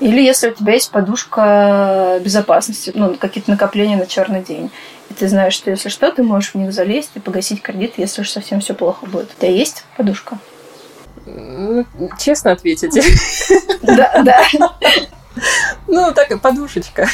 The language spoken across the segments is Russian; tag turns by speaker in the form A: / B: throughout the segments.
A: Или если у тебя есть подушка безопасности, ну, какие-то накопления на черный день. И ты знаешь, что если что, ты можешь в них залезть и погасить кредит, если уж совсем все плохо будет. У тебя есть подушка?
B: Ну, честно ответите.
A: Да, да.
B: Ну, так, подушечка.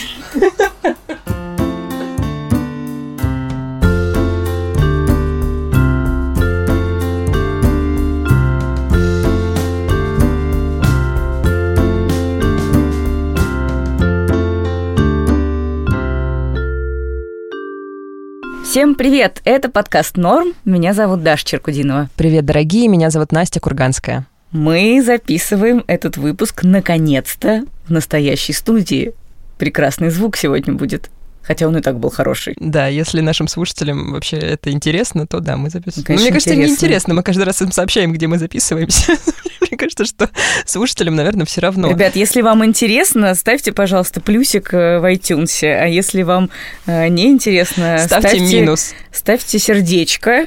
C: Всем привет! Это подкаст «Норм». Меня зовут Даша Черкудинова.
D: Привет, дорогие! Меня зовут Настя Курганская.
C: Мы записываем этот выпуск наконец-то в настоящей студии. Прекрасный звук сегодня будет. Хотя он и так был хороший.
D: Да, если нашим слушателям вообще это интересно, то да, мы записываем. Конечно, Но мне кажется, интересно. не интересно. Мы каждый раз им сообщаем, где мы записываемся. мне кажется, что слушателям, наверное, все равно.
C: Ребят, если вам интересно, ставьте, пожалуйста, плюсик э, в iTunes. А если вам э, не интересно,
D: ставьте, ставьте минус.
C: Ставьте сердечко.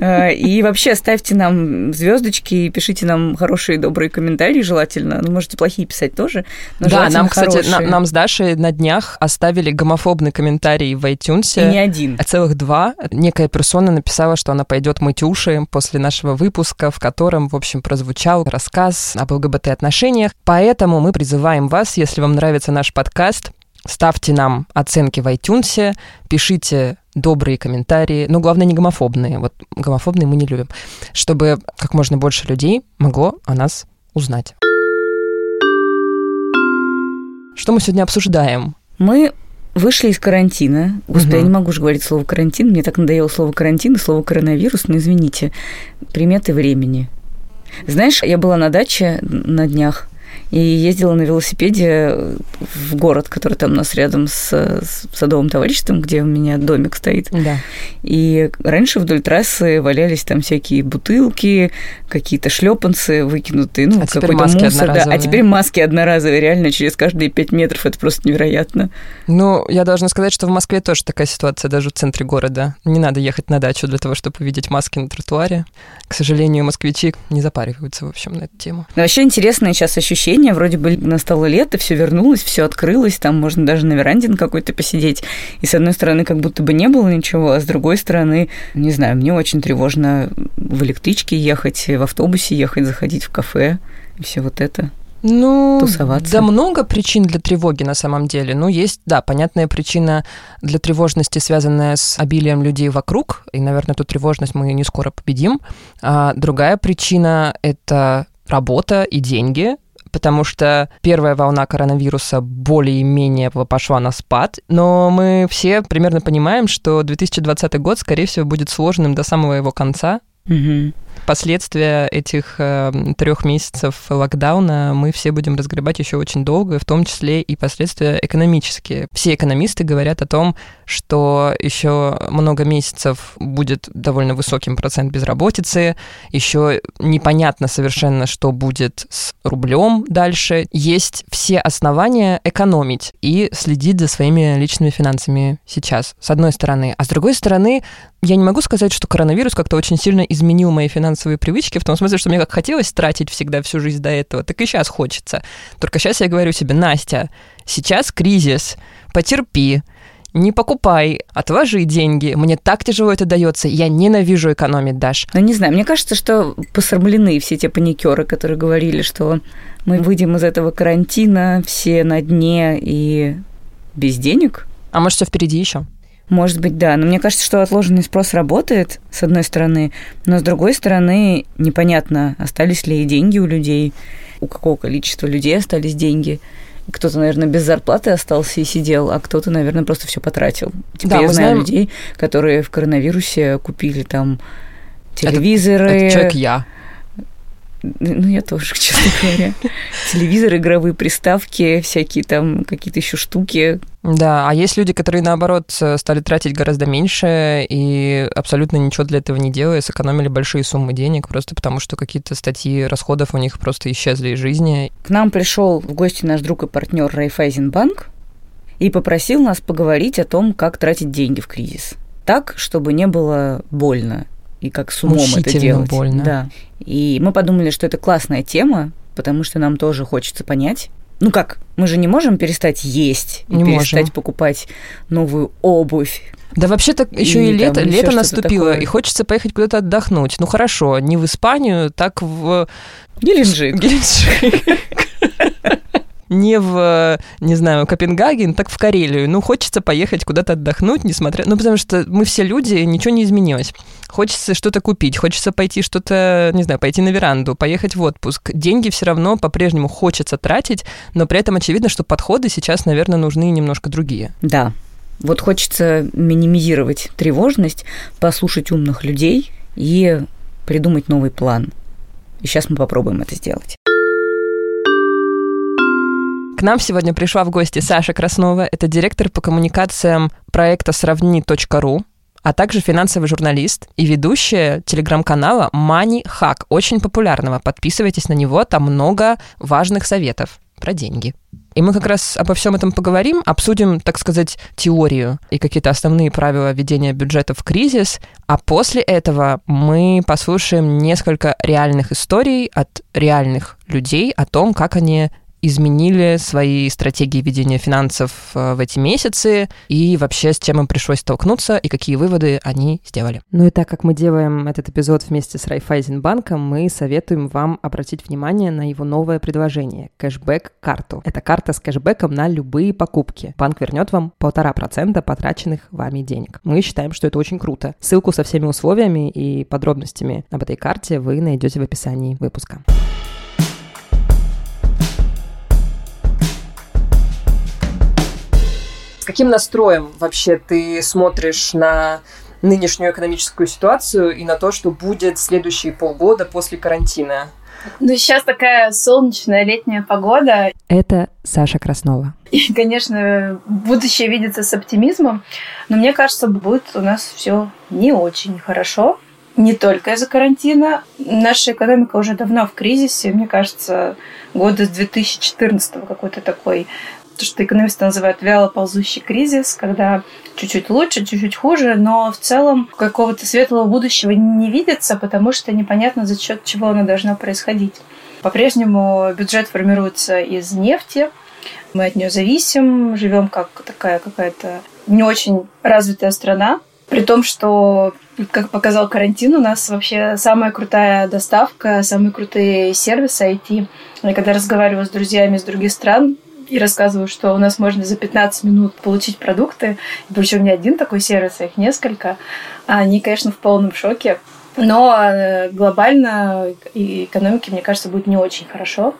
C: Э, и вообще ставьте нам звездочки и пишите нам хорошие, добрые комментарии, желательно. Ну, можете плохие писать тоже.
D: Да, нам, кстати, на, нам с Дашей на днях оставили гомофобный комментарий в iTunes.
C: И не один.
D: А целых два. Некая персона написала, что она пойдет мыть уши после нашего выпуска, в котором, в общем, прозвучал рассказ об ЛГБТ-отношениях. Поэтому мы призываем вас, если вам нравится наш подкаст, ставьте нам оценки в iTunes, пишите добрые комментарии, но главное не гомофобные. Вот гомофобные мы не любим, чтобы как можно больше людей могло о нас узнать. Что мы сегодня обсуждаем?
C: Мы вышли из карантина. Господи, угу. я не могу же говорить слово карантин. Мне так надоело слово карантин и слово коронавирус. Но извините, приметы времени. Знаешь, я была на даче на днях, и ездила на велосипеде в город, который там у нас рядом с, с садовым товариществом, где у меня домик стоит.
D: Да.
C: И раньше вдоль трассы валялись там всякие бутылки, какие-то шлепанцы выкинутые, ну,
D: а какой-то мусор. Да.
C: А теперь маски одноразовые, реально, через каждые пять метров. Это просто невероятно.
D: Ну, я должна сказать, что в Москве тоже такая ситуация, даже в центре города. Не надо ехать на дачу для того, чтобы увидеть маски на тротуаре. К сожалению, москвичи не запариваются, в общем, на эту тему.
C: Но вообще интересное сейчас ощущение ощущение, вроде бы настало лето, все вернулось, все открылось, там можно даже на веранде на какой-то посидеть. И с одной стороны, как будто бы не было ничего, а с другой стороны, не знаю, мне очень тревожно в электричке ехать, в автобусе ехать, заходить в кафе и все вот это.
D: Ну,
C: тусоваться.
D: Да много причин для тревоги на самом деле. Ну, есть, да, понятная причина для тревожности, связанная с обилием людей вокруг, и, наверное, эту тревожность мы не скоро победим. А другая причина — это работа и деньги, потому что первая волна коронавируса более-менее пошла на спад, но мы все примерно понимаем, что 2020 год, скорее всего, будет сложным до самого его конца.
C: Угу.
D: Последствия этих э, трех месяцев локдауна мы все будем разгребать еще очень долго, в том числе и последствия экономические. Все экономисты говорят о том, что еще много месяцев будет довольно высоким процент безработицы, еще непонятно совершенно, что будет с рублем дальше. Есть все основания экономить и следить за своими личными финансами сейчас, с одной стороны. А с другой стороны, я не могу сказать, что коронавирус как-то очень сильно изменил мои финансовые привычки, в том смысле, что мне как хотелось тратить всегда всю жизнь до этого, так и сейчас хочется. Только сейчас я говорю себе, Настя, сейчас кризис, потерпи, не покупай, отложи деньги. Мне так тяжело это дается. Я ненавижу экономить, Даш.
C: Ну, не знаю, мне кажется, что посрамлены все те паникеры, которые говорили, что мы выйдем из этого карантина все на дне и без денег.
D: А может, все впереди еще?
C: Может быть, да. Но мне кажется, что отложенный спрос работает, с одной стороны, но с другой стороны, непонятно, остались ли деньги у людей, у какого количества людей остались деньги. Кто-то, наверное, без зарплаты остался и сидел, а кто-то, наверное, просто все потратил. Типа да, я знаю знаем... людей, которые в коронавирусе купили там телевизоры. Это,
D: это человек я.
C: Ну, я тоже, честно говоря. Телевизор, игровые приставки, всякие там какие-то еще штуки.
D: Да, а есть люди, которые, наоборот, стали тратить гораздо меньше и абсолютно ничего для этого не делая, сэкономили большие суммы денег, просто потому что какие-то статьи расходов у них просто исчезли из жизни.
C: К нам пришел в гости наш друг и партнер Райфайзенбанк и попросил нас поговорить о том, как тратить деньги в кризис. Так, чтобы не было больно и как с умом это делать.
D: больно.
C: Да. И мы подумали, что это классная тема, потому что нам тоже хочется понять, Ну как, мы же не можем перестать есть,
D: не
C: перестать
D: можем.
C: покупать новую обувь.
D: Да вообще-то еще и,
C: И
D: лето,
C: там
D: лето наступило,
C: такое.
D: и хочется поехать куда-то отдохнуть. Ну хорошо, не в Испанию, так в
C: Геленджик.
D: Геленджик. Не в, не знаю, Копенгаген, так в Карелию. Ну, хочется поехать куда-то отдохнуть, несмотря... Ну, потому что мы все люди, ничего не изменилось. Хочется что-то купить, хочется пойти что-то, не знаю, пойти на веранду, поехать в отпуск. Деньги все равно по-прежнему хочется тратить, но при этом очевидно, что подходы сейчас, наверное, нужны немножко другие.
C: Да. Вот хочется минимизировать тревожность, послушать умных людей и придумать новый план. И сейчас мы попробуем это сделать.
D: Нам сегодня пришла в гости Саша Краснова. Это директор по коммуникациям проекта «Сравни.ру», а также финансовый журналист и ведущая телеграм-канала Money Hack, очень популярного. Подписывайтесь на него, там много важных советов про деньги. И мы как раз обо всем этом поговорим, обсудим, так сказать, теорию и какие-то основные правила ведения бюджета в кризис, а после этого мы послушаем несколько реальных историй от реальных людей о том, как они изменили свои стратегии ведения финансов э, в эти месяцы и вообще с чем им пришлось столкнуться и какие выводы они сделали. Ну и так как мы делаем этот эпизод вместе с Райфайзенбанком, мы советуем вам обратить внимание на его новое предложение – кэшбэк-карту. Это карта с кэшбэком на любые покупки. Банк вернет вам полтора процента потраченных вами денег. Мы считаем, что это очень круто. Ссылку со всеми условиями и подробностями об этой карте вы найдете в описании выпуска. С каким настроем вообще ты смотришь на нынешнюю экономическую ситуацию и на то, что будет следующие полгода после карантина?
A: Ну, сейчас такая солнечная летняя погода.
D: Это Саша Краснова.
A: И, конечно, будущее видится с оптимизмом. Но мне кажется, будет у нас все не очень хорошо. Не только из-за карантина. Наша экономика уже давно в кризисе. Мне кажется, года с 2014 какой-то такой то, что экономисты называют вяло ползущий кризис, когда чуть-чуть лучше, чуть-чуть хуже, но в целом какого-то светлого будущего не видится, потому что непонятно, за счет чего оно должно происходить. По-прежнему бюджет формируется из нефти, мы от нее зависим, живем как такая какая-то не очень развитая страна, при том, что, как показал карантин, у нас вообще самая крутая доставка, самые крутые сервисы IT. Я когда разговариваю с друзьями из других стран, и рассказываю, что у нас можно за 15 минут получить продукты, причем не один такой сервис, а их несколько. Они, конечно, в полном шоке. Но э, глобально и экономике, мне кажется, будет не очень хорошо.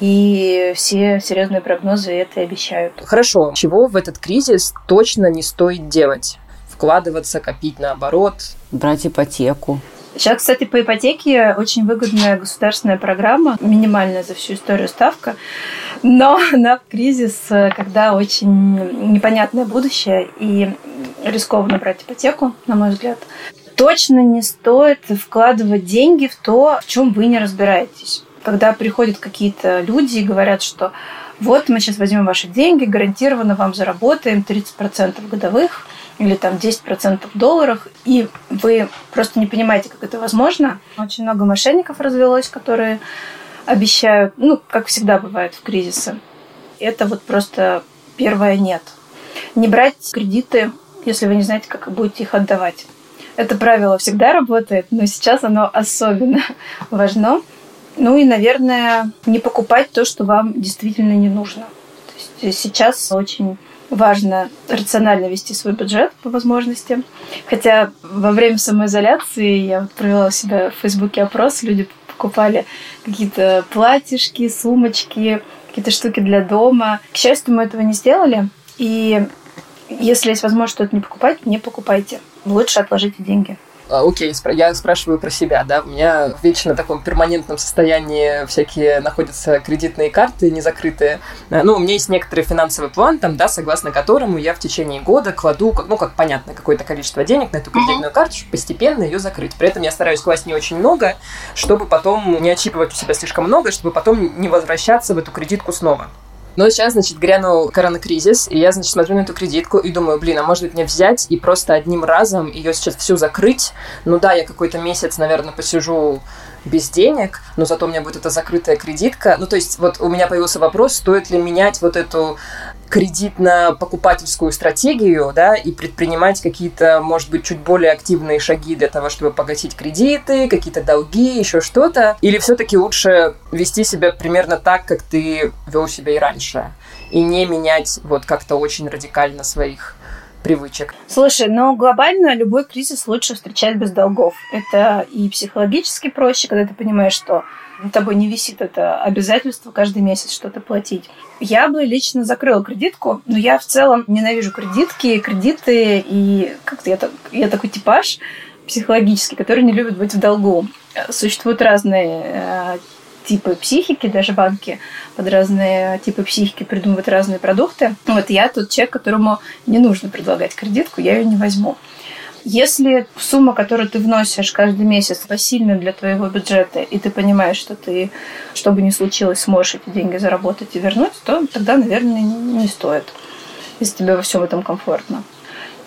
A: И все серьезные прогнозы это обещают.
B: Хорошо. Чего в этот кризис точно не стоит делать? Вкладываться, копить наоборот.
C: Брать ипотеку.
A: Сейчас, кстати, по ипотеке очень выгодная государственная программа, минимальная за всю историю ставка, но она в кризис, когда очень непонятное будущее и рискованно брать ипотеку, на мой взгляд. Точно не стоит вкладывать деньги в то, в чем вы не разбираетесь. Когда приходят какие-то люди и говорят, что вот мы сейчас возьмем ваши деньги, гарантированно вам заработаем 30% годовых, или там 10% долларов, и вы просто не понимаете, как это возможно. Очень много мошенников развелось, которые обещают, ну, как всегда бывает в кризисы. Это вот просто первое нет. Не брать кредиты, если вы не знаете, как будете их отдавать. Это правило всегда работает, но сейчас оно особенно важно. Ну и, наверное, не покупать то, что вам действительно не нужно. То есть сейчас очень важно рационально вести свой бюджет по возможности. Хотя во время самоизоляции я вот провела у себя в Фейсбуке опрос, люди покупали какие-то платьишки, сумочки, какие-то штуки для дома. К счастью, мы этого не сделали. И если есть возможность что-то не покупать, не покупайте. Лучше отложите деньги.
B: А, Окей, я спрашиваю про себя, да, у меня вечно в таком перманентном состоянии всякие находятся кредитные карты незакрытые. Э, Ну, у меня есть некоторый финансовый план, там, да, согласно которому я в течение года кладу, ну, как понятно, какое-то количество денег на эту кредитную карту, чтобы постепенно ее закрыть. При этом я стараюсь класть не очень много, чтобы потом не отчипывать у себя слишком много, чтобы потом не возвращаться в эту кредитку снова. Но сейчас, значит, грянул коронакризис, и я, значит, смотрю на эту кредитку и думаю, блин, а может быть мне взять и просто одним разом ее сейчас всю закрыть? Ну да, я какой-то месяц, наверное, посижу
D: без денег, но зато у меня будет эта закрытая кредитка. Ну, то есть вот у меня появился вопрос, стоит ли менять вот эту кредитно-покупательскую стратегию, да, и предпринимать какие-то, может быть, чуть более активные шаги для того, чтобы погасить кредиты, какие-то долги, еще что-то, или все-таки лучше вести себя примерно так, как ты вел себя и раньше, и не менять вот как-то очень радикально своих привычек.
A: Слушай, но глобально любой кризис лучше встречать без долгов. Это и психологически проще, когда ты понимаешь, что на тобой не висит это обязательство каждый месяц что-то платить. Я бы лично закрыла кредитку, но я в целом ненавижу кредитки, кредиты, и как-то я, я такой типаж психологический, который не любит быть в долгу. Существуют разные э, типы психики, даже банки под разные типы психики придумывают разные продукты. Вот я тот человек, которому не нужно предлагать кредитку, я ее не возьму. Если сумма, которую ты вносишь каждый месяц, посильна для твоего бюджета, и ты понимаешь, что ты, что бы ни случилось, сможешь эти деньги заработать и вернуть, то тогда, наверное, не стоит, если тебе во всем этом комфортно.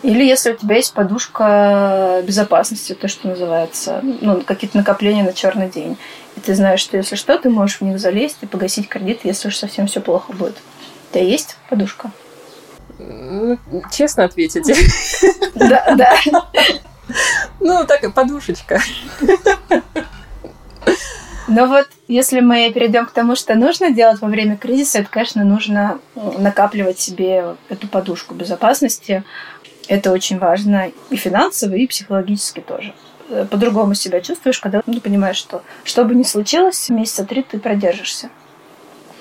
A: Или если у тебя есть подушка безопасности, то, что называется, ну, какие-то накопления на черный день. И ты знаешь, что если что, ты можешь в них залезть и погасить кредит, если уж совсем все плохо будет. У тебя есть подушка?
D: Честно ответить.
A: Да, да.
D: Ну, так, подушечка.
A: Но вот если мы перейдем к тому, что нужно делать во время кризиса, это, конечно, нужно накапливать себе эту подушку безопасности. Это очень важно и финансово, и психологически тоже. Э, по-другому себя чувствуешь, когда ну, понимаешь, что что бы ни случилось, месяца три ты продержишься.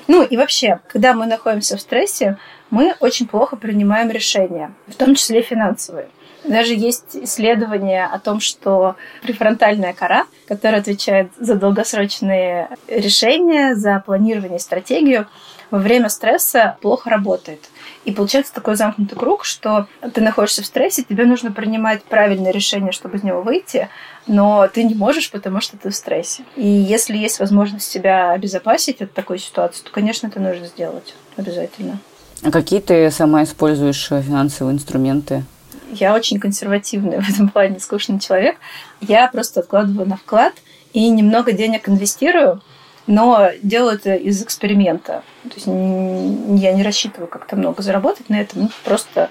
A: Ну и вообще, когда мы находимся в стрессе, мы очень плохо принимаем решения, в том числе финансовые. Даже есть исследования о том, что префронтальная кора, которая отвечает за долгосрочные решения, за планирование, стратегию, во время стресса плохо работает. И получается такой замкнутый круг, что ты находишься в стрессе, тебе нужно принимать правильное решение, чтобы из него выйти, но ты не можешь, потому что ты в стрессе. И если есть возможность себя обезопасить от такой ситуации, то, конечно, это нужно сделать обязательно.
C: А какие ты сама используешь э, финансовые инструменты?
A: Я очень консервативный в этом плане, скучный человек. Я просто откладываю на вклад и немного денег инвестирую, но делаю это из эксперимента. То есть я не рассчитываю как-то много заработать на этом, просто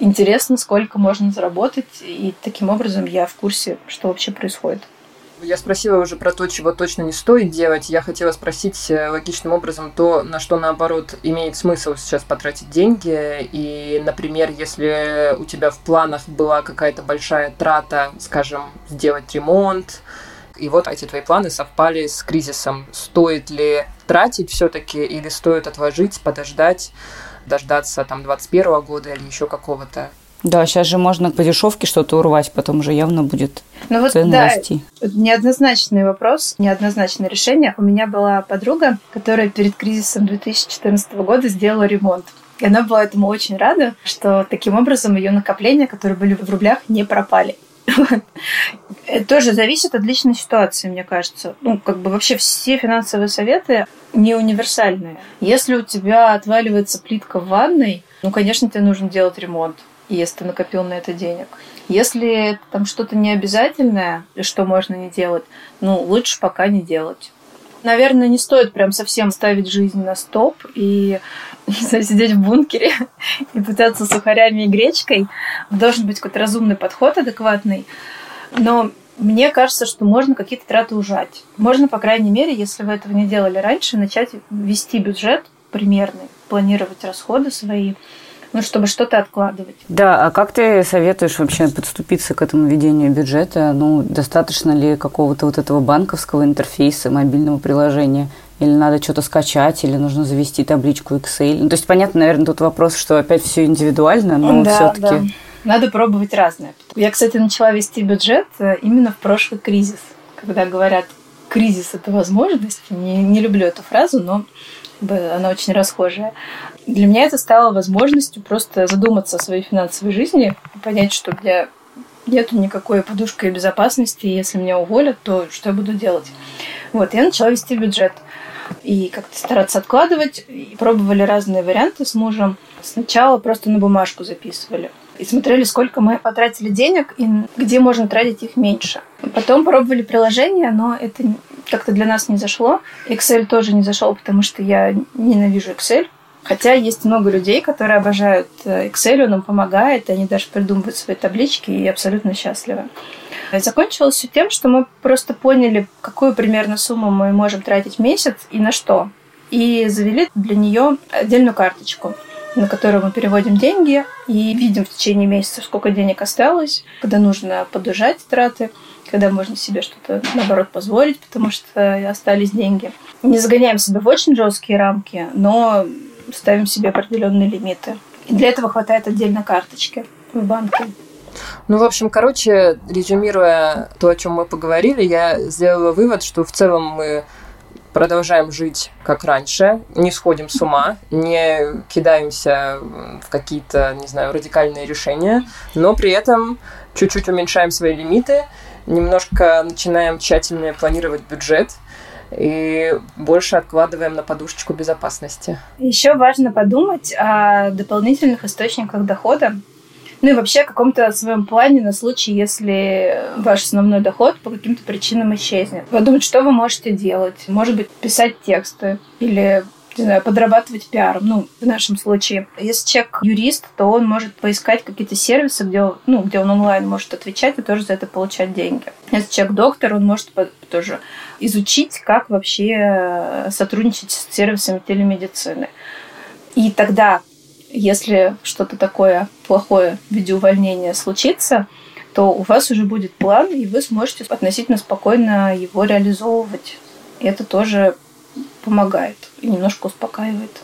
A: интересно, сколько можно заработать, и таким образом я в курсе, что вообще происходит.
D: Я спросила уже про то, чего точно не стоит делать. Я хотела спросить э, логичным образом то, на что, наоборот, имеет смысл сейчас потратить деньги. И, например, если у тебя в планах была какая-то большая трата, скажем, сделать ремонт, и вот эти твои планы совпали с кризисом. Стоит ли тратить все-таки или стоит отложить, подождать, дождаться там 21 года или еще какого-то?
C: Да, сейчас же можно по дешевке что-то урвать, потом же явно будет ну вот, цены да, расти.
A: Неоднозначный вопрос, неоднозначное решение. У меня была подруга, которая перед кризисом 2014 года сделала ремонт. И она была этому очень рада, что таким образом ее накопления, которые были в рублях, не пропали. Это тоже зависит от личной ситуации, мне кажется. Ну, как бы вообще все финансовые советы не универсальные. Если у тебя отваливается плитка в ванной, ну, конечно, тебе нужно делать ремонт, если ты накопил на это денег. Если там что-то необязательное, что можно не делать, ну, лучше пока не делать. Наверное, не стоит прям совсем ставить жизнь на стоп и сидеть в бункере и пытаться сухарями и гречкой. Должен быть какой-то разумный подход, адекватный. Но мне кажется, что можно какие-то траты ужать. Можно, по крайней мере, если вы этого не делали раньше, начать вести бюджет примерный, планировать расходы свои, ну, чтобы что-то откладывать.
C: Да, а как ты советуешь вообще подступиться к этому ведению бюджета? Ну, достаточно ли какого-то вот этого банковского интерфейса, мобильного приложения? Или надо что-то скачать, или нужно завести табличку Excel? Ну, то есть, понятно, наверное, тут вопрос, что опять все индивидуально, но да, все-таки... Да.
A: Надо пробовать разное. Я, кстати, начала вести бюджет э, именно в прошлый кризис. Когда говорят, кризис – это возможность. Не, не люблю эту фразу, но она очень расхожая. Для меня это стало возможностью просто задуматься о своей финансовой жизни, понять, что у меня нету никакой подушки безопасности, если меня уволят, то что я буду делать? Вот, я начала вести бюджет и как-то стараться откладывать. И пробовали разные варианты с мужем. Сначала просто на бумажку записывали. И смотрели, сколько мы потратили денег и где можно тратить их меньше. Потом пробовали приложение, но это как-то для нас не зашло. Excel тоже не зашел, потому что я ненавижу Excel. Хотя есть много людей, которые обожают э, Excel, он им помогает, они даже придумывают свои таблички и абсолютно счастливы. Закончилось все тем, что мы просто поняли, какую примерно сумму мы можем тратить в месяц и на что. И завели для нее отдельную карточку на которую мы переводим деньги и видим в течение месяца, сколько денег осталось, когда нужно подужать траты, когда можно себе что-то, наоборот, позволить, потому что остались деньги. Не загоняем себя в очень жесткие рамки, но ставим себе определенные лимиты. И для этого хватает отдельно карточки в банке.
B: Ну, в общем, короче, резюмируя то, о чем мы поговорили, я сделала вывод, что в целом мы продолжаем жить как раньше, не сходим с ума, не кидаемся в какие-то, не знаю, радикальные решения, но при этом чуть-чуть уменьшаем свои лимиты, немножко начинаем тщательно планировать бюджет, и больше откладываем на подушечку безопасности.
A: Еще важно подумать о дополнительных источниках дохода. Ну и вообще о каком-то своем плане на случай, если ваш основной доход по каким-то причинам исчезнет. Подумать, что вы можете делать. Может быть, писать тексты или не знаю, подрабатывать пиаром. Ну, в нашем случае. Если человек юрист, то он может поискать какие-то сервисы, где ну, где он онлайн может отвечать и тоже за это получать деньги. Если человек доктор, он может тоже изучить, как вообще сотрудничать с сервисами телемедицины. И тогда если что-то такое плохое в виде увольнения случится, то у вас уже будет план, и вы сможете относительно спокойно его реализовывать. И это тоже помогает и немножко успокаивает.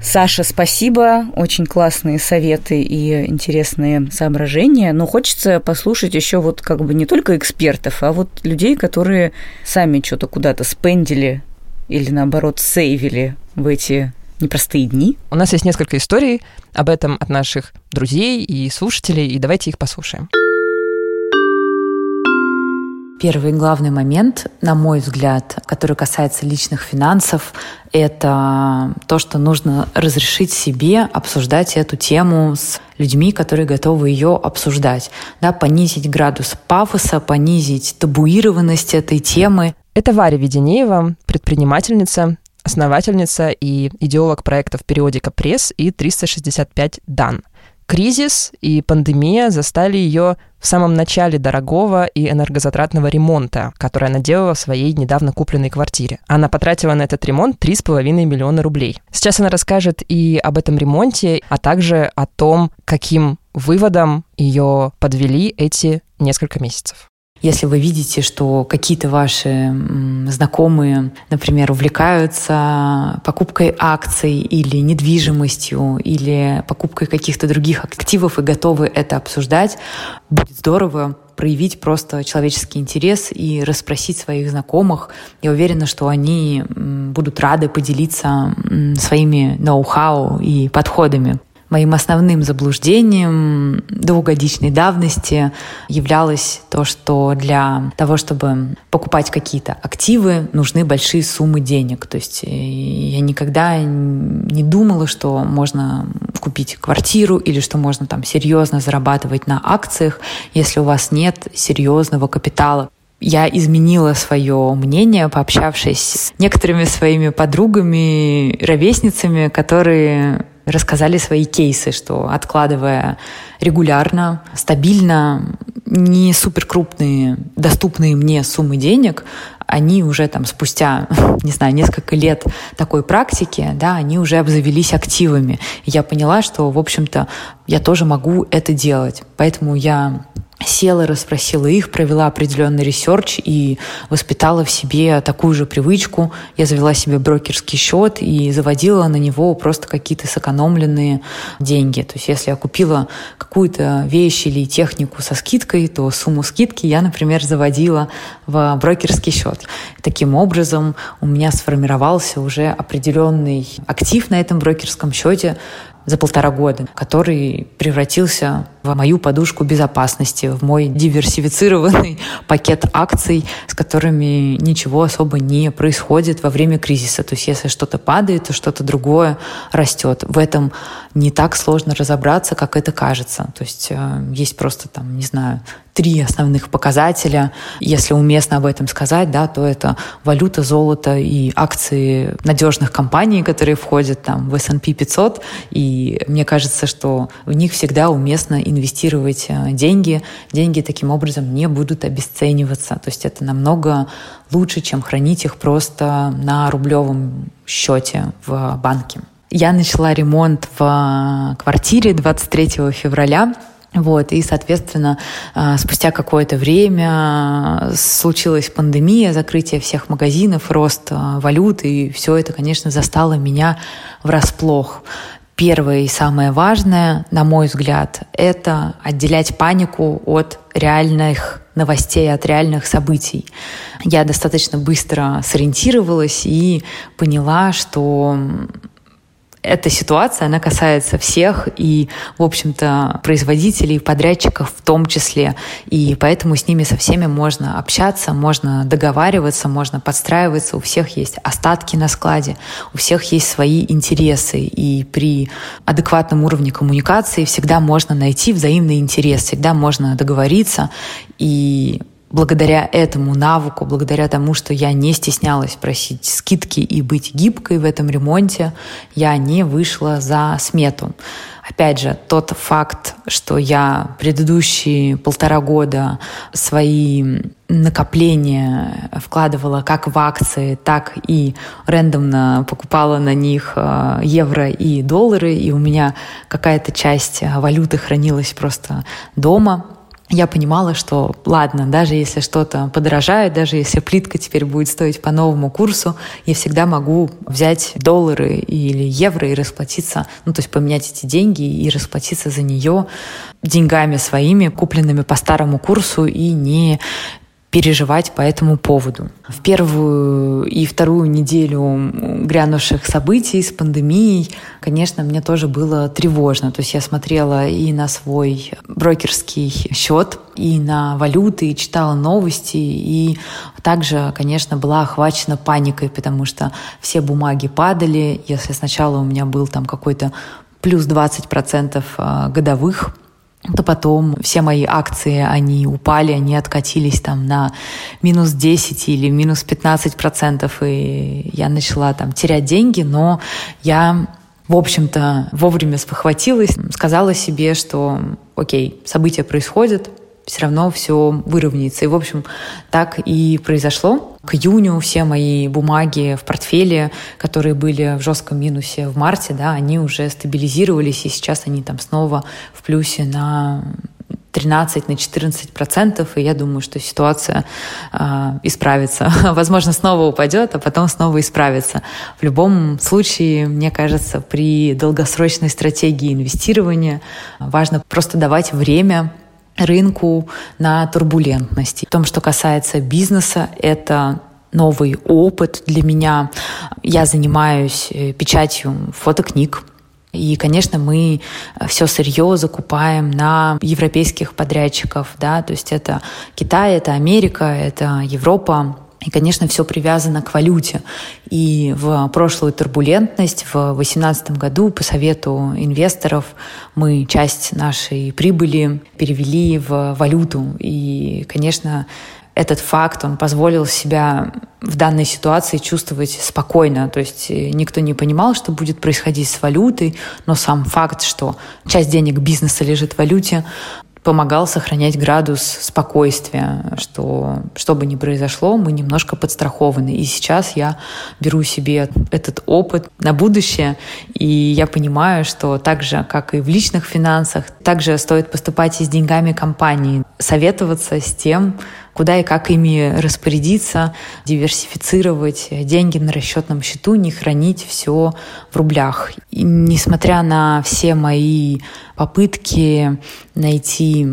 C: Саша, спасибо. Очень классные советы и интересные соображения. Но хочется послушать еще вот как бы не только экспертов, а вот людей, которые сами что-то куда-то спендили или наоборот сейвили в эти непростые дни.
D: У нас есть несколько историй об этом от наших друзей и слушателей, и давайте их послушаем.
E: Первый главный момент, на мой взгляд, который касается личных финансов, это то, что нужно разрешить себе обсуждать эту тему с людьми, которые готовы ее обсуждать. Да, понизить градус пафоса, понизить табуированность этой темы.
D: Это Варя Веденеева, предпринимательница, основательница и идеолог проектов «Периодика Пресс» и «365 Дан». Кризис и пандемия застали ее в самом начале дорогого и энергозатратного ремонта, который она делала в своей недавно купленной квартире. Она потратила на этот ремонт 3,5 миллиона рублей. Сейчас она расскажет и об этом ремонте, а также о том, каким выводом ее подвели эти несколько месяцев.
E: Если вы видите, что какие-то ваши знакомые, например, увлекаются покупкой акций или недвижимостью, или покупкой каких-то других активов и готовы это обсуждать, будет здорово проявить просто человеческий интерес и расспросить своих знакомых. Я уверена, что они будут рады поделиться своими ноу-хау и подходами. Моим основным заблуждением двухгодичной давности являлось то, что для того, чтобы покупать какие-то активы, нужны большие суммы денег. То есть э, я никогда не думала, что можно купить квартиру или что можно там серьезно зарабатывать на акциях, если у вас нет серьезного капитала я изменила свое мнение, пообщавшись с некоторыми своими подругами, ровесницами, которые рассказали свои кейсы, что откладывая регулярно, стабильно, не супер крупные, доступные мне суммы денег, они уже там спустя, не знаю, несколько лет такой практики, да, они уже обзавелись активами. И я поняла, что, в общем-то, я тоже могу это делать. Поэтому я села, расспросила их, провела определенный research и воспитала в себе такую же привычку. Я завела себе брокерский счет и заводила на него просто какие-то сэкономленные деньги. То есть если я купила какую-то вещь или технику со скидкой, то сумму скидки я, например, заводила в брокерский счет. Таким образом у меня сформировался уже определенный актив на этом брокерском счете, за полтора года, который превратился в мою подушку безопасности, в мой диверсифицированный пакет акций, с которыми ничего особо не происходит во время кризиса. То есть если что-то падает, то что-то другое растет. В этом не так сложно разобраться, как это кажется. То есть э, есть просто там, не знаю, три основных показателя. Если уместно об этом сказать, да, то это валюта, золото и акции надежных компаний, которые входят там в S&P 500. И мне кажется, что в них всегда уместно инвестировать э, деньги. Деньги таким образом не будут обесцениваться. То есть это намного лучше, чем хранить их просто на рублевом счете в банке. Я начала ремонт в квартире 23 февраля вот, и, соответственно, э, спустя какое-то время случилась пандемия, закрытие всех магазинов, рост э, валют, и все это, конечно, застало меня врасплох. Первое и самое важное, на мой взгляд, это отделять панику от реальных новостей, от реальных событий. Я достаточно быстро сориентировалась и поняла, что эта ситуация, она касается всех и, в общем-то, производителей, подрядчиков в том числе. И поэтому с ними со всеми можно общаться, можно договариваться, можно подстраиваться. У всех есть остатки на складе, у всех есть свои интересы. И при адекватном уровне коммуникации всегда можно найти взаимный интерес, всегда можно договориться и благодаря этому навыку, благодаря тому, что я не стеснялась просить скидки и быть гибкой в этом ремонте, я не вышла за смету. Опять же, тот факт, что я предыдущие полтора года свои накопления вкладывала как в акции, так и рандомно покупала на них э, евро и доллары, и у меня какая-то часть валюты хранилась просто дома, я понимала, что ладно, даже если что-то подорожает, даже если плитка теперь будет стоить по новому курсу, я всегда могу взять доллары или евро и расплатиться, ну то есть поменять эти деньги и расплатиться за нее деньгами своими, купленными по старому курсу и не переживать по этому поводу. В первую и вторую неделю грянувших событий с пандемией, конечно, мне тоже было тревожно. То есть я смотрела и на свой брокерский счет, и на валюты, и читала новости, и также, конечно, была охвачена паникой, потому что все бумаги падали. Если сначала у меня был там какой-то плюс 20% а, годовых то потом все мои акции, они упали, они откатились там на минус 10 или минус 15 процентов, и я начала там терять деньги, но я в общем-то, вовремя спохватилась, сказала себе, что окей, события происходят, все равно все выровняется. И, в общем, так и произошло. К июню все мои бумаги в портфеле, которые были в жестком минусе в марте, да, они уже стабилизировались, и сейчас они там снова в плюсе на 13 на 14 процентов, и я думаю, что ситуация э, исправится. Возможно, снова упадет, а потом снова исправится. В любом случае, мне кажется, при долгосрочной стратегии инвестирования важно просто давать время рынку на турбулентности. В том, что касается бизнеса, это новый опыт для меня. Я занимаюсь э, печатью фотокниг, и, конечно, мы все сырье закупаем на европейских подрядчиков, да, то есть это Китай, это Америка, это Европа, и, конечно, все привязано к валюте. И в прошлую турбулентность в 2018 году по совету инвесторов мы часть нашей прибыли перевели в валюту. И, конечно, этот факт, он позволил себя в данной ситуации чувствовать спокойно. То есть никто не понимал, что будет происходить с валютой, но сам факт, что часть денег бизнеса лежит в валюте, помогал сохранять градус спокойствия, что что бы ни произошло, мы немножко подстрахованы. И сейчас я беру себе этот опыт на будущее, и я понимаю, что так же, как и в личных финансах, также стоит поступать и с деньгами компании, советоваться с тем, куда и как ими распорядиться, диверсифицировать деньги на расчетном счету, не хранить все в рублях. И несмотря на все мои попытки найти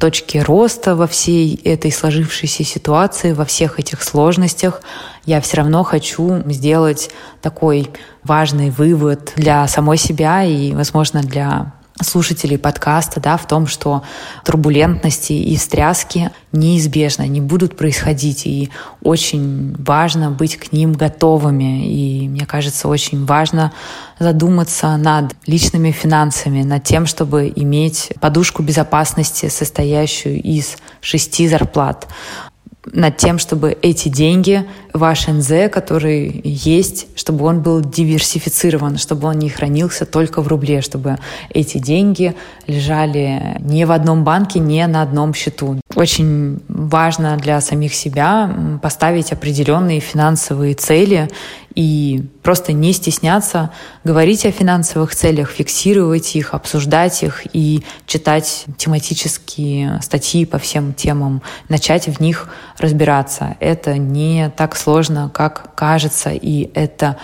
E: точки роста во всей этой сложившейся ситуации, во всех этих сложностях, я все равно хочу сделать такой важный вывод для самой себя и, возможно, для слушателей подкаста, да, в том, что турбулентности и встряски неизбежно, они будут происходить, и очень важно быть к ним готовыми. И мне кажется, очень важно задуматься над личными финансами, над тем, чтобы иметь подушку безопасности, состоящую из шести зарплат над тем, чтобы эти деньги, ваш НЗ, который есть, чтобы он был диверсифицирован, чтобы он не хранился только в рубле, чтобы эти деньги лежали не в одном банке, не на одном счету. Очень важно для самих себя поставить определенные финансовые цели и просто не стесняться говорить о финансовых целях, фиксировать их, обсуждать их и читать тематические статьи по всем темам, начать в них разбираться. Это не так сложно, как кажется, и это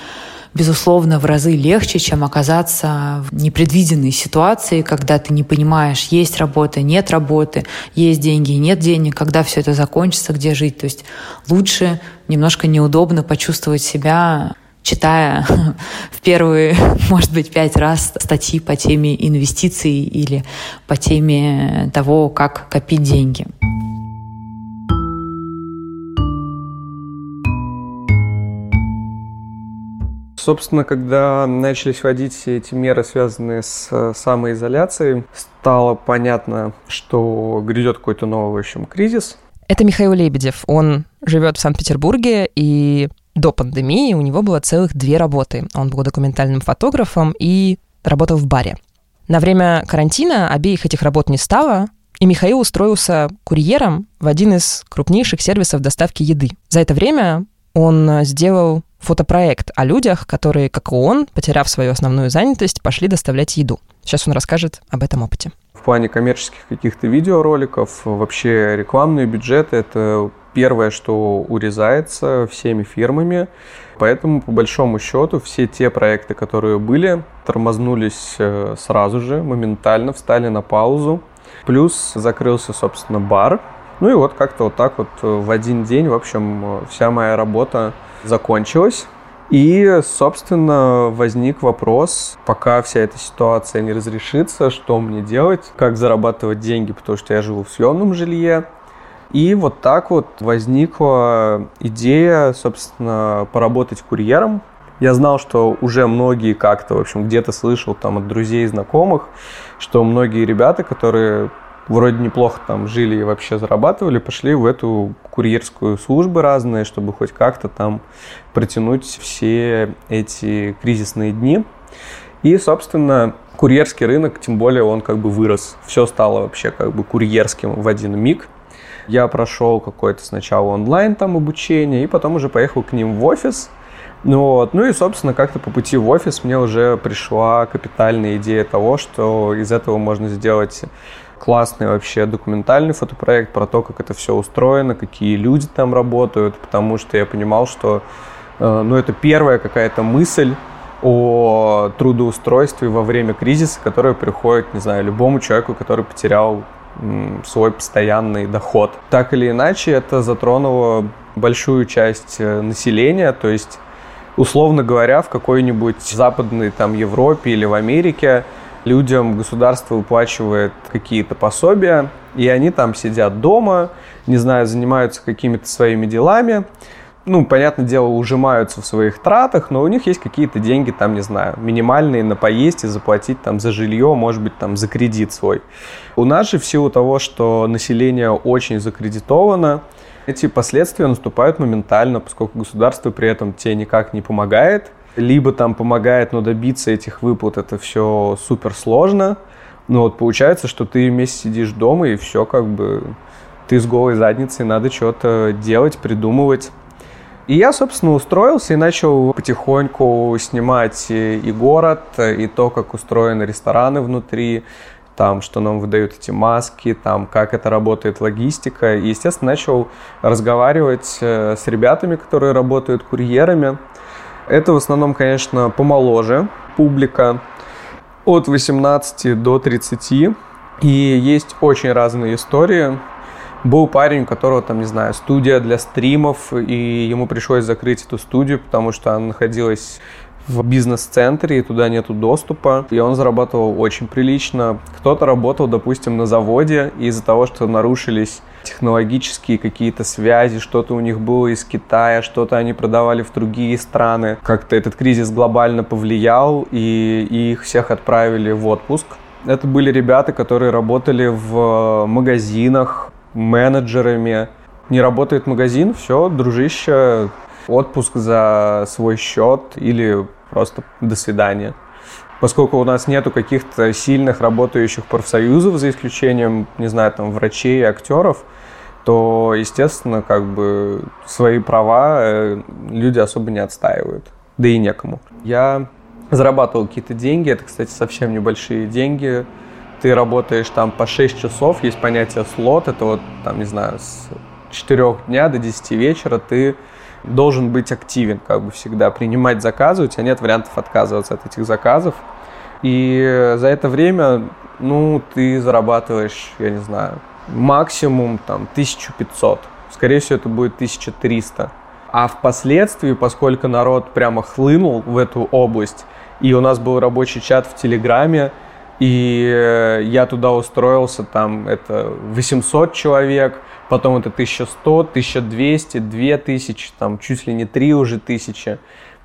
E: безусловно, в разы легче, чем оказаться в непредвиденной ситуации, когда ты не понимаешь, есть работа, нет работы, есть деньги, нет денег, когда все это закончится, где жить. То есть лучше немножко неудобно почувствовать себя читая в первые, может быть, пять раз статьи по теме инвестиций или по теме того, как копить деньги.
F: Собственно, когда начались вводить эти меры, связанные с самоизоляцией, стало понятно, что грядет какой-то новый, в общем, кризис.
D: Это Михаил Лебедев. Он живет в Санкт-Петербурге, и до пандемии у него было целых две работы. Он был документальным фотографом и работал в баре. На время карантина обеих этих работ не стало, и Михаил устроился курьером в один из крупнейших сервисов доставки еды. За это время он сделал фотопроект о людях, которые, как и он, потеряв свою основную занятость, пошли доставлять еду. Сейчас он расскажет об этом опыте.
F: В плане коммерческих каких-то видеороликов, вообще рекламные бюджеты – это первое, что урезается всеми фирмами. Поэтому, по большому счету, все те проекты, которые были, тормознулись э, сразу же, моментально, встали на паузу. Плюс закрылся, собственно, бар. Ну и вот как-то вот так вот э, в один день, в общем, вся моя работа закончилась. И, собственно, возник вопрос, пока вся эта ситуация не разрешится, что мне делать, как зарабатывать деньги, потому что я живу в съемном жилье. И вот так вот возникла идея, собственно, поработать курьером. Я знал, что уже многие как-то, в общем, где-то слышал там от друзей и знакомых, что многие ребята, которые вроде неплохо там жили и вообще зарабатывали, пошли в эту курьерскую службу разные, чтобы хоть как-то там протянуть все эти кризисные дни. И, собственно, курьерский рынок, тем более он как бы вырос. Все стало вообще как бы курьерским в один миг. Я прошел какое-то сначала онлайн там обучение, и потом уже поехал к ним в офис. Ну, вот. ну и, собственно, как-то по пути в офис мне уже пришла капитальная идея того, что из этого можно сделать классный вообще документальный фотопроект про то, как это все устроено, какие люди там работают, потому что я понимал, что э, ну, это первая какая-то мысль о трудоустройстве во время кризиса, которая приходит, не знаю, любому человеку, который потерял свой постоянный доход. Так или иначе, это затронуло большую часть э, населения, то есть, условно говоря, в какой-нибудь западной там Европе или в Америке людям государство выплачивает какие-то пособия, и они там сидят дома, не знаю, занимаются какими-то своими делами, ну, понятное дело, ужимаются в своих тратах, но у них есть какие-то деньги, там, не знаю, минимальные на поесть и заплатить там за жилье, может быть, там за кредит свой. У нас же в силу того, что население очень закредитовано, эти последствия наступают моментально, поскольку государство при этом тебе никак не помогает, либо там помогает, но добиться этих выплат это все супер сложно. Ну вот получается, что ты вместе сидишь дома и все как бы ты с голой задницей, надо что-то делать, придумывать. И я, собственно, устроился и начал потихоньку снимать и город, и то, как устроены рестораны внутри, там, что нам выдают эти маски, там, как это работает логистика. И, естественно, начал разговаривать э, с ребятами, которые работают курьерами. Это в основном, конечно, помоложе публика, от 18 до 30. И есть очень разные истории. Был парень, у которого, там, не знаю, студия для стримов, и ему пришлось закрыть эту студию, потому что она находилась в бизнес-центре, и туда нету доступа, и он зарабатывал очень прилично. Кто-то работал, допустим, на заводе, и из-за того, что нарушились технологические какие-то связи, что-то у них было из Китая, что-то они продавали в другие страны. Как-то этот кризис глобально повлиял, и, и их всех отправили в отпуск. Это были ребята, которые работали в магазинах, менеджерами. Не работает магазин, все, дружище, отпуск за свой счет или просто до свидания. Поскольку у нас нету каких-то сильных работающих профсоюзов, за исключением, не знаю, там, врачей и актеров, то, естественно, как бы свои права э, люди особо не отстаивают. Да и некому. Я зарабатывал какие-то деньги, это, кстати, совсем небольшие деньги. Ты работаешь там по 6 часов, есть понятие слот, это вот, там, не знаю, с 4 дня до 10 вечера ты должен быть активен, как бы всегда, принимать заказы, у тебя нет вариантов отказываться от этих заказов. И за это время, ну, ты зарабатываешь, я не знаю, максимум там 1500. Скорее всего, это будет 1300. А впоследствии, поскольку народ прямо хлынул в эту область, и у нас был рабочий чат в Телеграме, и я туда устроился, там это 800 человек, потом это 1100, 1200, 2000, там чуть ли не 3 уже тысячи.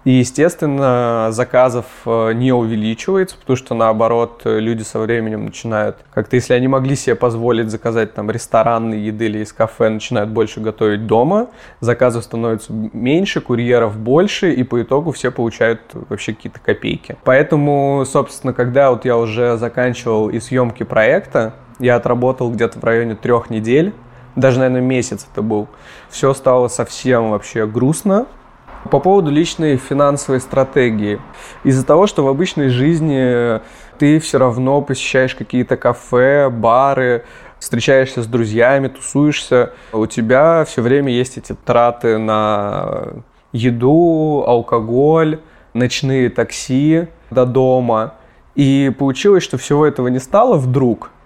F: И, естественно, заказов э, не увеличивается, потому что, наоборот, люди со временем начинают, как-то если они могли себе позволить заказать там ресторанные еды или из кафе, начинают больше готовить дома, заказов становится меньше, курьеров больше, и по итогу все получают вообще какие-то копейки. Поэтому, собственно, когда вот я уже заканчивал и съемки проекта, я отработал где-то в районе трех недель, даже, наверное, месяц это был. Все стало совсем вообще грустно. По поводу личной финансовой стратегии. Из-за того, что в обычной жизни ты все равно посещаешь какие-то кафе, бары, встречаешься с друзьями, тусуешься, у тебя все время есть эти траты на еду, алкоголь, ночные такси до дома. И получилось, что всего этого не стало вдруг –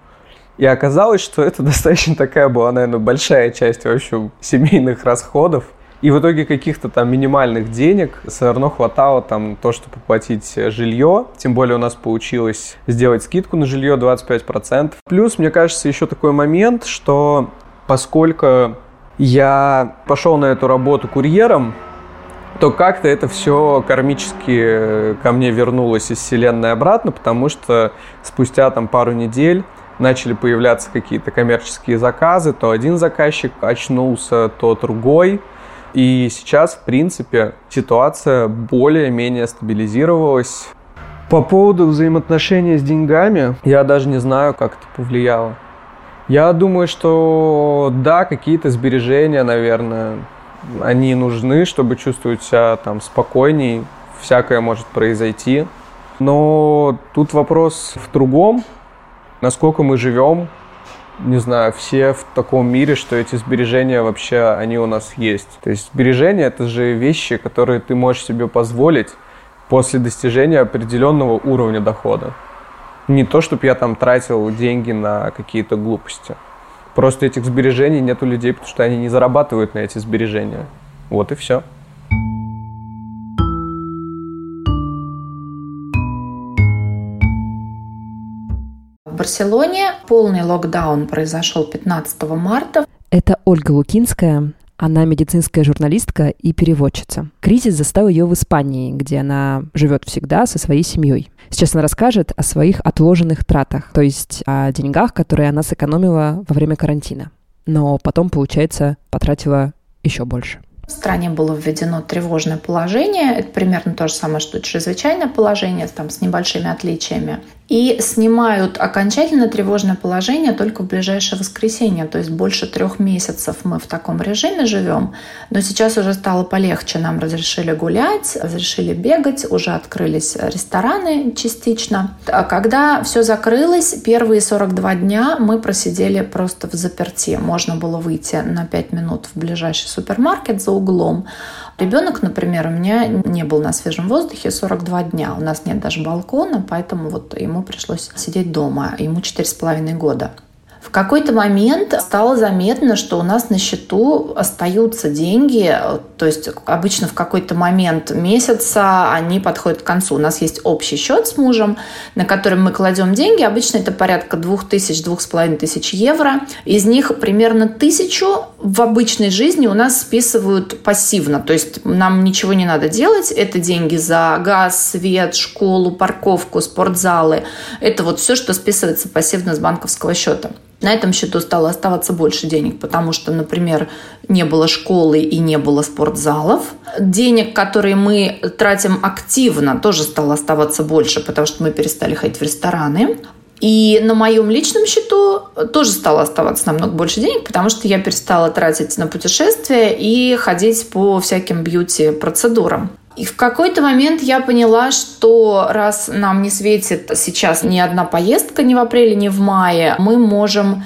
F: и оказалось, что это достаточно такая была, наверное, большая часть вообще семейных расходов. И в итоге каких-то там минимальных денег все равно хватало там то, чтобы оплатить жилье. Тем более у нас получилось сделать скидку на жилье 25%. Плюс, мне кажется, еще такой момент, что поскольку я пошел на эту работу курьером, то как-то это все кармически ко мне вернулось из вселенной обратно, потому что спустя там пару недель начали появляться какие-то коммерческие заказы, то один заказчик очнулся, то другой. И сейчас, в принципе, ситуация более-менее стабилизировалась. По поводу взаимоотношений с деньгами, я даже не знаю, как это повлияло. Я думаю, что да, какие-то сбережения, наверное, они нужны, чтобы чувствовать себя там спокойней, всякое может произойти. Но тут вопрос в другом, насколько мы живем, не знаю, все в таком мире, что эти сбережения вообще, они у нас есть. То есть сбережения – это же вещи, которые ты можешь себе позволить после достижения определенного уровня дохода. Не то, чтобы я там тратил деньги на какие-то глупости. Просто этих сбережений нет у людей, потому что они не зарабатывают на эти сбережения. Вот и все.
G: Барселоне полный локдаун произошел 15 марта.
H: Это Ольга Лукинская, она медицинская журналистка и переводчица. Кризис застал ее в Испании, где она живет всегда со своей семьей. Сейчас она расскажет о своих отложенных тратах, то есть о деньгах, которые она сэкономила во время карантина. Но потом, получается, потратила еще больше.
G: В стране было введено тревожное положение. Это примерно то же самое, что чрезвычайное положение, там, с небольшими отличиями и снимают окончательно тревожное положение только в ближайшее воскресенье. То есть больше трех месяцев мы в таком режиме живем. Но сейчас уже стало полегче. Нам разрешили гулять, разрешили бегать, уже открылись рестораны частично. А когда все закрылось, первые 42 дня мы просидели просто в заперти. Можно было выйти на 5 минут в ближайший супермаркет за углом. Ребенок, например, у меня не был на свежем воздухе 42 дня. У нас нет даже балкона, поэтому вот ему пришлось сидеть дома. Ему 4,5 года. В какой-то момент стало заметно, что у нас на счету остаются деньги, то есть обычно в какой-то момент месяца они подходят к концу. У нас есть общий счет с мужем, на котором мы кладем деньги. Обычно это порядка двух тысяч, двух с половиной тысяч евро. Из них примерно тысячу в обычной жизни у нас списывают пассивно, то есть нам ничего не надо делать. Это деньги за газ, свет, школу, парковку, спортзалы. Это вот все, что списывается пассивно с банковского счета. На этом счету стало оставаться больше денег, потому что, например, не было школы и не было спортзалов. Денег, которые мы тратим активно, тоже стало оставаться больше, потому что мы перестали ходить в рестораны. И на моем личном счету тоже стало оставаться намного больше денег, потому что я перестала тратить на путешествия и ходить по всяким бьюти-процедурам. И в какой-то момент я поняла, что раз нам не светит сейчас ни одна поездка ни в апреле, ни в мае, мы можем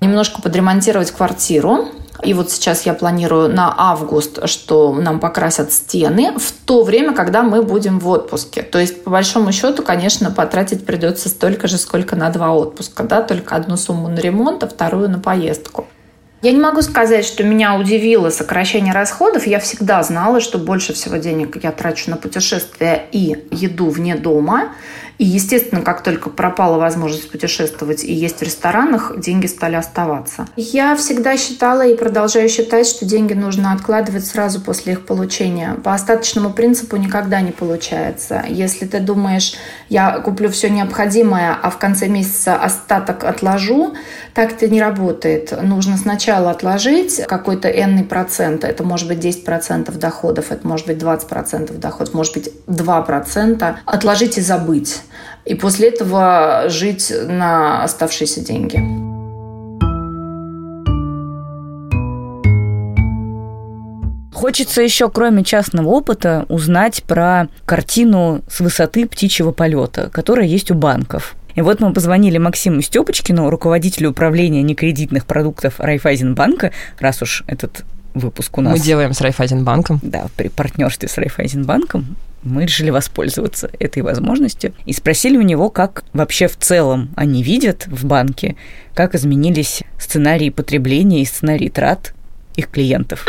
G: немножко подремонтировать квартиру. И вот сейчас я планирую на август, что нам покрасят стены в то время, когда мы будем в отпуске. То есть, по большому счету, конечно, потратить придется столько же, сколько на два отпуска. Да? Только одну сумму на ремонт, а вторую на поездку. Я не могу сказать, что меня удивило сокращение расходов. Я всегда знала, что больше всего денег я трачу на путешествия и еду вне дома. И, естественно, как только пропала возможность путешествовать и есть в ресторанах, деньги стали оставаться. Я всегда считала и продолжаю считать, что деньги нужно откладывать сразу после их получения. По остаточному принципу никогда не получается. Если ты думаешь, я куплю все необходимое, а в конце месяца остаток отложу, так это не работает. Нужно сначала отложить какой-то энный процент. Это может быть 10% доходов, это может быть 20% доходов, может быть 2%. Отложить и забыть и после этого жить на оставшиеся деньги.
C: Хочется еще, кроме частного опыта, узнать про картину с высоты птичьего полета, которая есть у банков. И вот мы позвонили Максиму Степочкину, руководителю управления некредитных продуктов Райфайзенбанка, раз уж этот выпуск у нас.
D: Мы делаем с Райфайзенбанком.
C: Да, при партнерстве с Райфайзенбанком мы решили воспользоваться этой возможностью и спросили у него, как вообще в целом они видят в банке, как изменились сценарии потребления и сценарии трат их клиентов.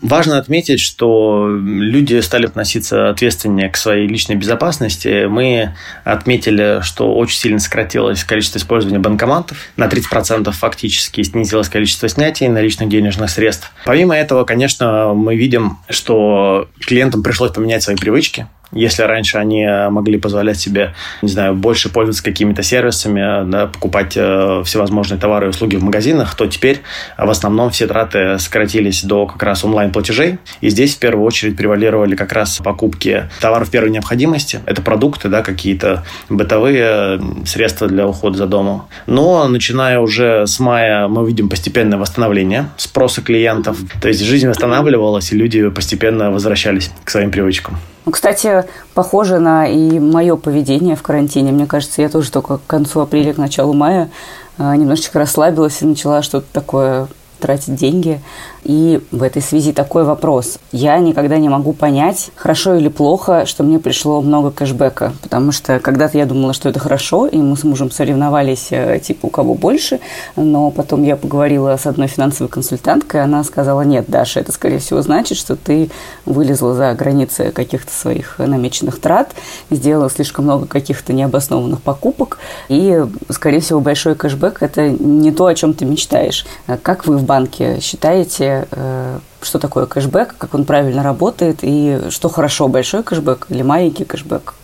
I: Важно отметить, что люди стали относиться ответственнее к своей личной безопасности. Мы отметили, что очень сильно сократилось количество использования банкоматов. На 30% фактически снизилось количество снятий наличных денежных средств. Помимо этого, конечно, мы видим, что клиентам пришлось поменять свои привычки. Если раньше они э, могли позволять себе, не знаю, больше пользоваться какими-то сервисами, да, покупать э, всевозможные товары и услуги в магазинах, то теперь в основном все траты сократились до как раз онлайн-платежей. И здесь в первую очередь превалировали как раз покупки товаров первой необходимости. Это продукты, да, какие-то бытовые средства для ухода за домом. Но начиная уже с мая мы видим постепенное восстановление спроса клиентов. То есть жизнь восстанавливалась, и люди постепенно возвращались к своим привычкам.
C: Ну, кстати, похоже на и мое поведение в карантине. Мне кажется, я тоже только к концу апреля, к началу мая э, немножечко расслабилась и начала что-то такое тратить деньги. И в этой связи такой вопрос. Я никогда не могу понять, хорошо или плохо, что мне пришло много кэшбэка. Потому что когда-то я думала, что это хорошо, и мы с мужем соревновались, э, типа, у кого больше. Но потом я поговорила с одной финансовой консультанткой, она сказала, нет, Даша, это, скорее всего, значит, что ты вылезла за границы каких-то своих намеченных трат, сделала слишком много каких-то необоснованных покупок, и, скорее всего, большой кэшбэк – это не то, о чем ты мечтаешь. Как вы в банке считаете, Э, что такое кэшбэк, как он правильно работает и что хорошо, большой кэшбэк или маленький кэшбэк?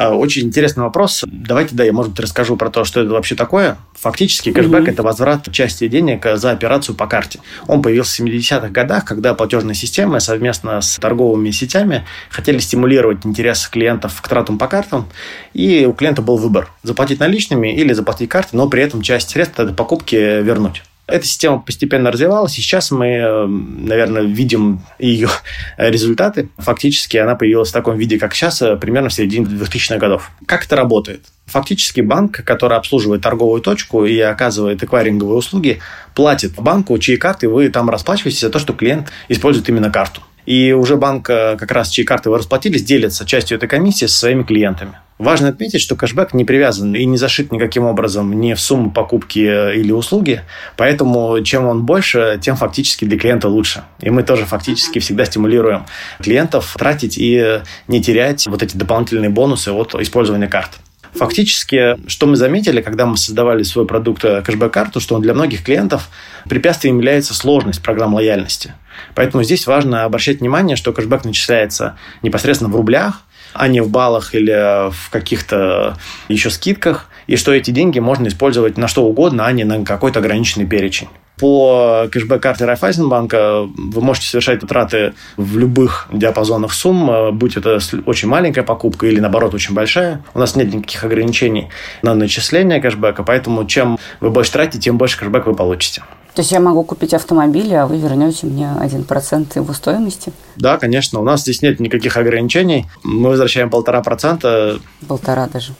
I: А, очень интересный вопрос. Давайте, да, я, может быть, расскажу про то, что это вообще такое. Фактически кэшбэк mm-hmm. – это возврат части денег за операцию по карте. Он появился в 70-х годах, когда платежные системы совместно с торговыми сетями хотели стимулировать интерес клиентов к тратам по картам, и у клиента был выбор – заплатить наличными или заплатить картой, но при этом часть средств от покупки вернуть. Эта система постепенно развивалась, и сейчас мы, э, наверное, видим ее результаты. Фактически она появилась в таком виде, как сейчас, э, примерно в середине 2000-х годов. Как это работает? Фактически банк, который обслуживает торговую точку и оказывает эквайринговые услуги, платит банку, чьи карты вы там расплачиваетесь за то, что клиент использует именно карту. И уже банк, э, как раз чьи карты вы расплатились, делится частью этой комиссии со своими клиентами. Важно отметить, что кэшбэк не привязан и не зашит никаким образом ни в сумму покупки э, или услуги, поэтому чем он больше, тем фактически для клиента лучше. И мы тоже фактически всегда стимулируем клиентов тратить и не терять вот эти дополнительные бонусы от использования карт. Фактически, что мы заметили, когда мы создавали свой продукт э, кэшбэк-карту, что для многих клиентов препятствием является сложность программ лояльности. Поэтому здесь важно обращать внимание, что кэшбэк начисляется непосредственно в рублях, а не в баллах или в каких-то еще скидках, и что эти деньги можно использовать на что угодно, а не на какой-то ограниченный перечень. По кэшбэк-карте Райфайзенбанка вы можете совершать траты в любых диапазонах сумм, будь это очень маленькая покупка или, наоборот, очень большая. У нас нет никаких ограничений на начисление кэшбэка, поэтому чем вы больше тратите, тем больше кэшбэк вы получите.
C: То есть я могу купить автомобиль, а вы вернете мне 1% его стоимости?
I: Да, конечно. У нас здесь нет никаких ограничений. Мы возвращаем полтора процента.
C: Полтора даже.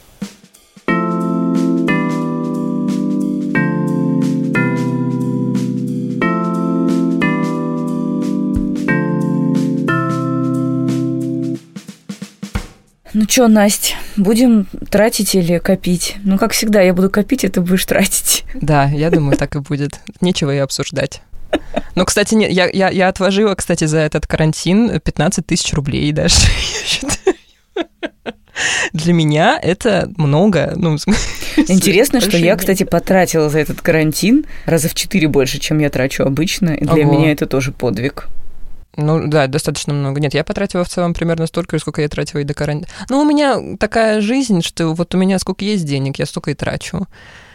C: Что, Настя, будем тратить или копить? Ну, как всегда, я буду копить, а ты будешь тратить.
D: Да, я думаю, так и будет. Нечего и обсуждать. Ну, кстати, нет, я, я, я отложила, кстати, за этот карантин 15 тысяч рублей даже, Для меня это много. Ну,
C: Интересно, что я, кстати, потратила за этот карантин раза в четыре больше, чем я трачу обычно. И для Ого. меня это тоже подвиг.
D: Ну да, достаточно много. Нет, я потратила в целом примерно столько, сколько я тратила и до карантина. Ну, у меня такая жизнь, что вот у меня сколько есть денег, я столько и трачу.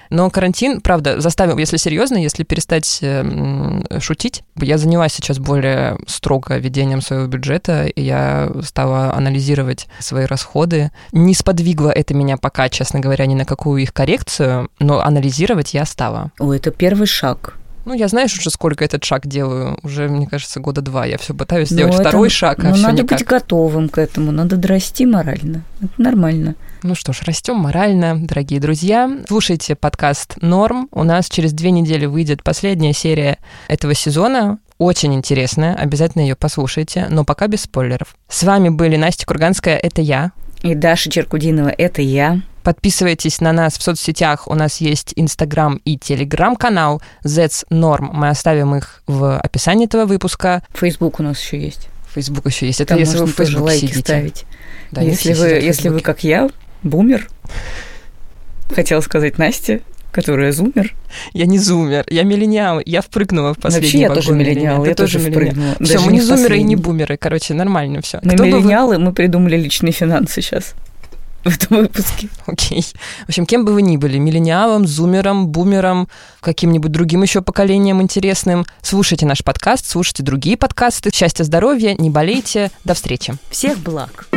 D: Но карантин, правда, заставил, если серьезно, если перестать э, шутить, я занялась сейчас более строго ведением своего бюджета, и я стала анализировать свои расходы. Не сподвигло это меня пока, честно говоря, ни на какую их коррекцию, но анализировать я стала.
C: О, это первый шаг.
D: Ну, я знаешь уже, сколько этот шаг делаю. Уже, мне кажется, года два. Я все пытаюсь сделать ну, второй шаг, а
C: ну,
D: все
C: надо
D: никак.
C: быть готовым к этому, надо расти морально. Это нормально.
D: Ну что ж, растем морально, дорогие друзья. Слушайте подкаст «Норм». У нас через две недели выйдет последняя серия этого сезона. Очень интересная, обязательно ее послушайте, но пока без спойлеров. С вами были Настя Курганская, это я.
C: И Даша Черкудинова, это я.
D: Подписывайтесь на нас в соцсетях. У нас есть Инстаграм и Телеграм-канал Zets Norm. Мы оставим их в описании этого выпуска.
C: Фейсбук у нас еще есть.
D: Фейсбук еще есть. Это Там если вы в Фейсбуке лайки сидите.
C: ставить. Да, если, вы, если вы, как я, бумер, хотела сказать Настя, которая зумер.
D: Я не зумер, я миллениал, я впрыгнула в последний
C: Вообще я тоже миллениал, я тоже впрыгнула.
D: Все, мы не зумеры и не бумеры, короче, нормально все.
C: Мы миллениалы, мы придумали личные финансы сейчас в этом выпуске.
D: Окей. Okay. В общем, кем бы вы ни были, миллениалом, зумером, бумером, каким-нибудь другим еще поколением интересным, слушайте наш подкаст, слушайте другие подкасты. Счастья, здоровья, не болейте. До встречи.
C: Всех благ.